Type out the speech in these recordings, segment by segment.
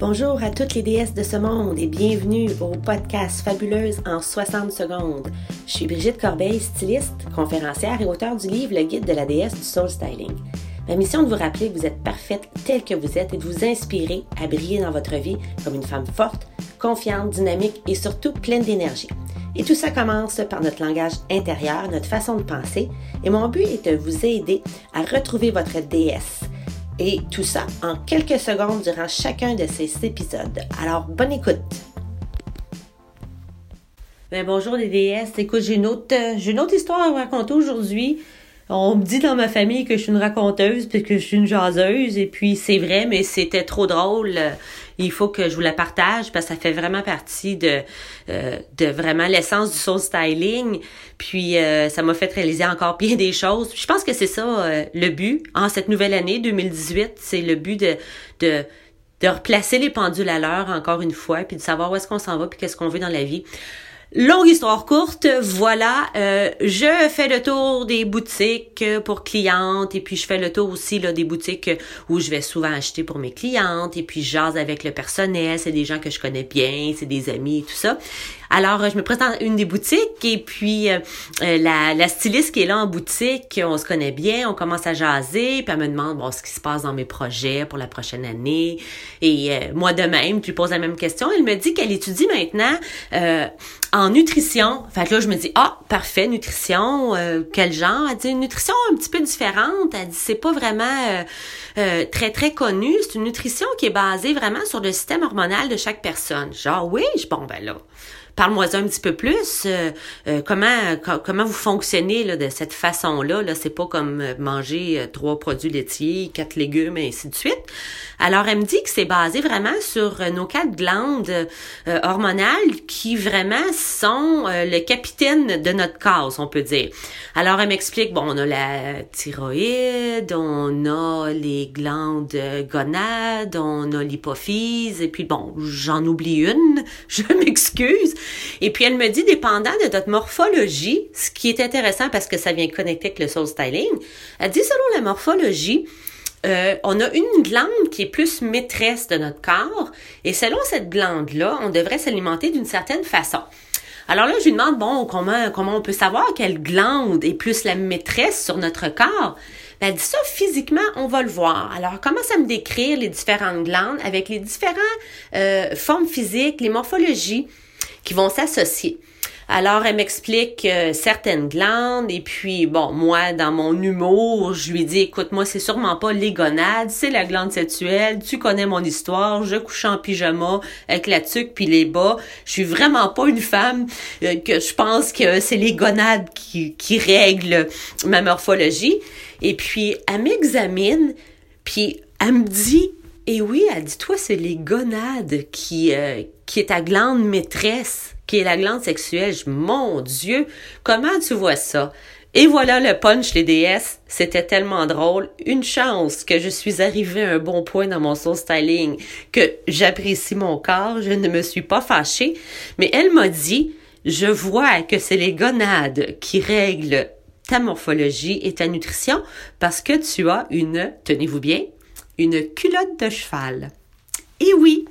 Bonjour à toutes les déesses de ce monde et bienvenue au podcast Fabuleuse en 60 secondes. Je suis Brigitte Corbeil, styliste, conférencière et auteure du livre Le guide de la déesse du soul styling. Ma mission de vous rappeler que vous êtes parfaite telle que vous êtes et de vous inspirer à briller dans votre vie comme une femme forte, confiante, dynamique et surtout pleine d'énergie. Et tout ça commence par notre langage intérieur, notre façon de penser, et mon but est de vous aider à retrouver votre déesse et tout ça en quelques secondes durant chacun de ces épisodes. Alors, bonne écoute! Ben, bonjour les déesses. Écoute, j'ai une, autre, euh, j'ai une autre histoire à vous raconter aujourd'hui. On me dit dans ma famille que je suis une raconteuse puis que je suis une jaseuse et puis c'est vrai mais c'était trop drôle. Il faut que je vous la partage parce que ça fait vraiment partie de euh, de vraiment l'essence du soul styling. Puis euh, ça m'a fait réaliser encore bien des choses. Je pense que c'est ça euh, le but en cette nouvelle année 2018, c'est le but de de de replacer les pendules à l'heure encore une fois puis de savoir où est-ce qu'on s'en va puis qu'est-ce qu'on veut dans la vie. Longue histoire courte, voilà, euh, je fais le tour des boutiques pour clientes et puis je fais le tour aussi là, des boutiques où je vais souvent acheter pour mes clientes et puis je jase avec le personnel, c'est des gens que je connais bien, c'est des amis et tout ça. Alors, je me présente une des boutiques et puis euh, euh, la, la styliste qui est là en boutique, on se connaît bien, on commence à jaser, puis elle me demande bon ce qui se passe dans mes projets pour la prochaine année. Et euh, moi de même, je lui pose la même question. Elle me dit qu'elle étudie maintenant en nutrition. Fait que là, je me dis ah parfait, nutrition, quel genre? Elle dit une nutrition un petit peu différente. Elle dit c'est pas vraiment très très connu. C'est une nutrition qui est basée vraiment sur le système hormonal de chaque personne. Genre oui, je bon ben là parle-moi un petit peu plus. Euh, euh, comment comment vous fonctionnez là, de cette façon-là? Là, c'est pas comme euh, manger trois produits laitiers, quatre légumes, et ainsi de suite. Alors, elle me dit que c'est basé vraiment sur nos quatre glandes hormonales qui vraiment sont le capitaine de notre corps, on peut dire. Alors, elle m'explique, bon, on a la thyroïde, on a les glandes gonades, on a l'hypophyse, et puis bon, j'en oublie une, je m'excuse. Et puis elle me dit, dépendant de notre morphologie, ce qui est intéressant parce que ça vient connecter avec le soul styling, elle dit selon la morphologie, euh, on a une glande qui est plus maîtresse de notre corps et selon cette glande-là, on devrait s'alimenter d'une certaine façon. Alors là, je lui demande, bon, comment, comment on peut savoir quelle glande est plus la maîtresse sur notre corps? Ben, elle dit ça physiquement, on va le voir. Alors, commence à me décrire les différentes glandes avec les différentes euh, formes physiques, les morphologies? Qui vont s'associer. Alors, elle m'explique euh, certaines glandes et puis, bon, moi, dans mon humour, je lui dis, écoute, moi, c'est sûrement pas les gonades, c'est la glande sexuelle, tu connais mon histoire, je couche en pyjama avec la tuque puis les bas. Je suis vraiment pas une femme euh, que je pense que c'est les gonades qui, qui règlent ma morphologie. Et puis, elle m'examine, puis elle me dit, et oui, elle dit, toi, c'est les gonades qui, euh, qui est ta glande maîtresse, qui est la glande sexuelle. Mon Dieu, comment tu vois ça? Et voilà le punch, les DS. C'était tellement drôle. Une chance que je suis arrivée à un bon point dans mon soul styling, que j'apprécie mon corps, je ne me suis pas fâchée. Mais elle m'a dit, je vois que c'est les gonades qui règlent ta morphologie et ta nutrition parce que tu as une, tenez-vous bien, une culotte de cheval. Et oui,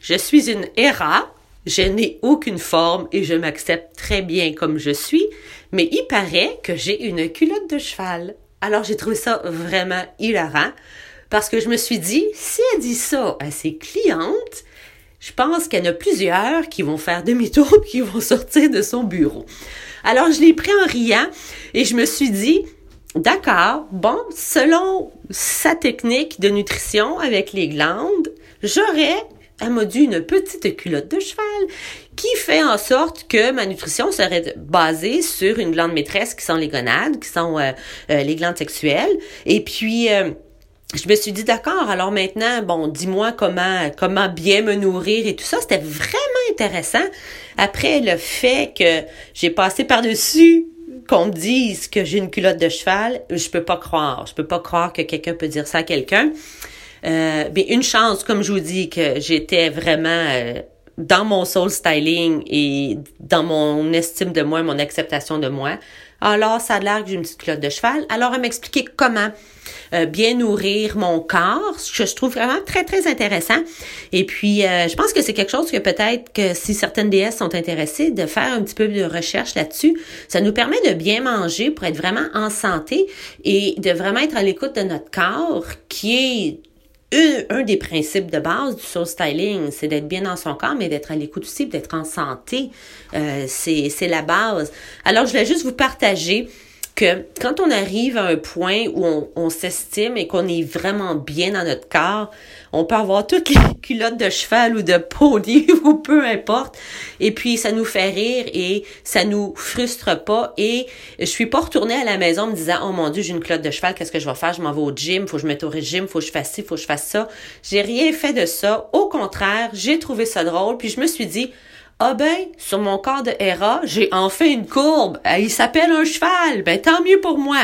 je suis une Héra, je n'ai aucune forme et je m'accepte très bien comme je suis, mais il paraît que j'ai une culotte de cheval. Alors j'ai trouvé ça vraiment hilarant parce que je me suis dit, si elle dit ça à ses clientes, je pense qu'il y en a plusieurs qui vont faire demi-tour et qui vont sortir de son bureau. Alors je l'ai pris en riant et je me suis dit, D'accord. Bon, selon sa technique de nutrition avec les glandes, j'aurais, elle m'a dit, une petite culotte de cheval qui fait en sorte que ma nutrition serait basée sur une glande maîtresse qui sont les gonades, qui sont euh, euh, les glandes sexuelles. Et puis, euh, je me suis dit, d'accord, alors maintenant, bon, dis-moi comment, comment bien me nourrir et tout ça. C'était vraiment intéressant. Après le fait que j'ai passé par-dessus qu'on me dise que j'ai une culotte de cheval, je peux pas croire. Je peux pas croire que quelqu'un peut dire ça à quelqu'un. Euh, mais une chance, comme je vous dis, que j'étais vraiment euh, dans mon soul styling et dans mon estime de moi, mon acceptation de moi. Alors, ça a l'air que j'ai une petite culotte de cheval. Alors, elle m'expliquait comment. euh, bien nourrir mon corps, ce que je trouve vraiment très, très intéressant. Et puis, euh, je pense que c'est quelque chose que peut-être que si certaines déesses sont intéressées, de faire un petit peu de recherche là-dessus, ça nous permet de bien manger pour être vraiment en santé et de vraiment être à l'écoute de notre corps qui est un, des principes de base du soul styling, c'est d'être bien dans son corps, mais d'être à l'écoute aussi, d'être en santé. Euh, c'est la base. Alors, je voulais juste vous partager quand on arrive à un point où on, s'estime et qu'on est vraiment bien dans notre corps, on peut avoir toutes les culottes de cheval ou de pony ou peu importe, et puis ça nous fait rire et ça nous frustre pas. Et je suis pas retournée à la maison me disant oh mon dieu j'ai une culotte de cheval, qu'est-ce que je vais faire? Je m'en vais au gym, faut que je mette au régime, faut que je fasse ci, faut que je fasse ça. J'ai rien fait de ça. Au contraire, j'ai trouvé ça drôle, puis je me suis dit ah ben, sur mon corps de Hera, j'ai enfin une courbe. Il s'appelle un cheval. Ben tant mieux pour moi.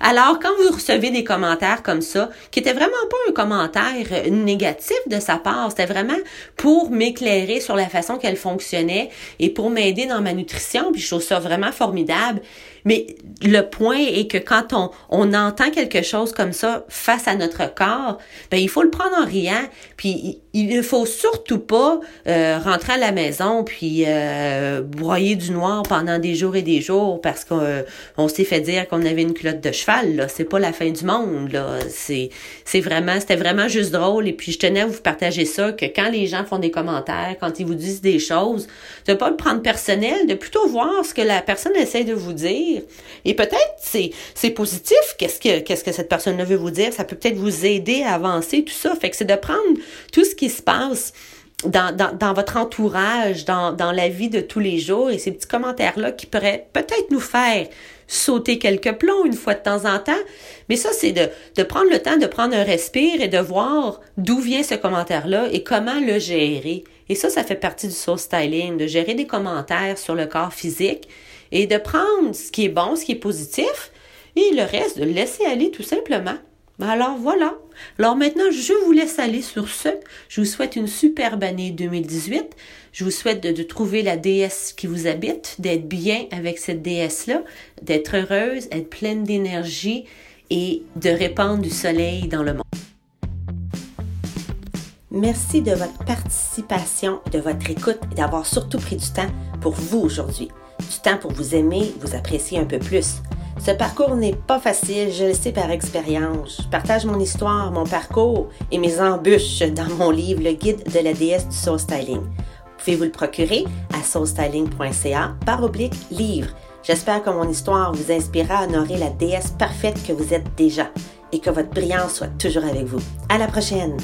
Alors, quand vous recevez des commentaires comme ça, qui étaient vraiment pas un commentaire euh, négatif de sa part, c'était vraiment pour m'éclairer sur la façon qu'elle fonctionnait et pour m'aider dans ma nutrition, puis je trouve ça vraiment formidable. Mais le point est que quand on, on entend quelque chose comme ça face à notre corps, ben il faut le prendre en riant, puis il ne faut surtout pas euh, rentrer à la maison puis euh, broyer du noir pendant des jours et des jours parce qu'on on s'est fait dire qu'on avait une culotte de cheval là, c'est pas la fin du monde là, c'est c'est vraiment c'était vraiment juste drôle. Et puis je tenais à vous partager ça que quand les gens font des commentaires, quand ils vous disent des choses, de pas le prendre personnel, de plutôt voir ce que la personne essaie de vous dire et peut-être c'est positif. Qu'est-ce que cette personne veut vous dire? Ça peut peut-être vous aider à avancer tout ça. Fait que c'est de prendre tout ce qui se passe dans, votre entourage, dans, dans la vie de tous les jours et ces petits commentaires-là qui pourraient peut-être nous faire sauter quelques plombs une fois de temps en temps. Mais ça, c'est de, de prendre le temps de prendre un respire et de voir d'où vient ce commentaire-là et comment le gérer. Et ça, ça fait partie du soul styling, de gérer des commentaires sur le corps physique et de prendre ce qui est bon, ce qui est positif, et le reste, de le laisser aller tout simplement. Alors voilà. Alors maintenant, je vous laisse aller sur ce. Je vous souhaite une superbe année 2018. Je vous souhaite de, trouver la déesse qui vous habite, d'être bien avec cette déesse-là, d'être heureuse, être pleine d'énergie et de répandre du soleil dans le monde. Merci de votre participation, de votre écoute et d'avoir surtout pris du temps pour vous aujourd'hui du temps pour vous aimer, vous apprécier un peu plus. Ce parcours n'est pas facile, je le sais par expérience. Je partage mon histoire, mon parcours et mes embûches dans mon livre Le guide de la déesse du soul styling. Vous pouvez vous le procurer à soulstyling.ca par oblique livre. J'espère que mon histoire vous inspirera à honorer la déesse parfaite que vous êtes déjà et que votre brillance soit toujours avec vous. À la prochaine!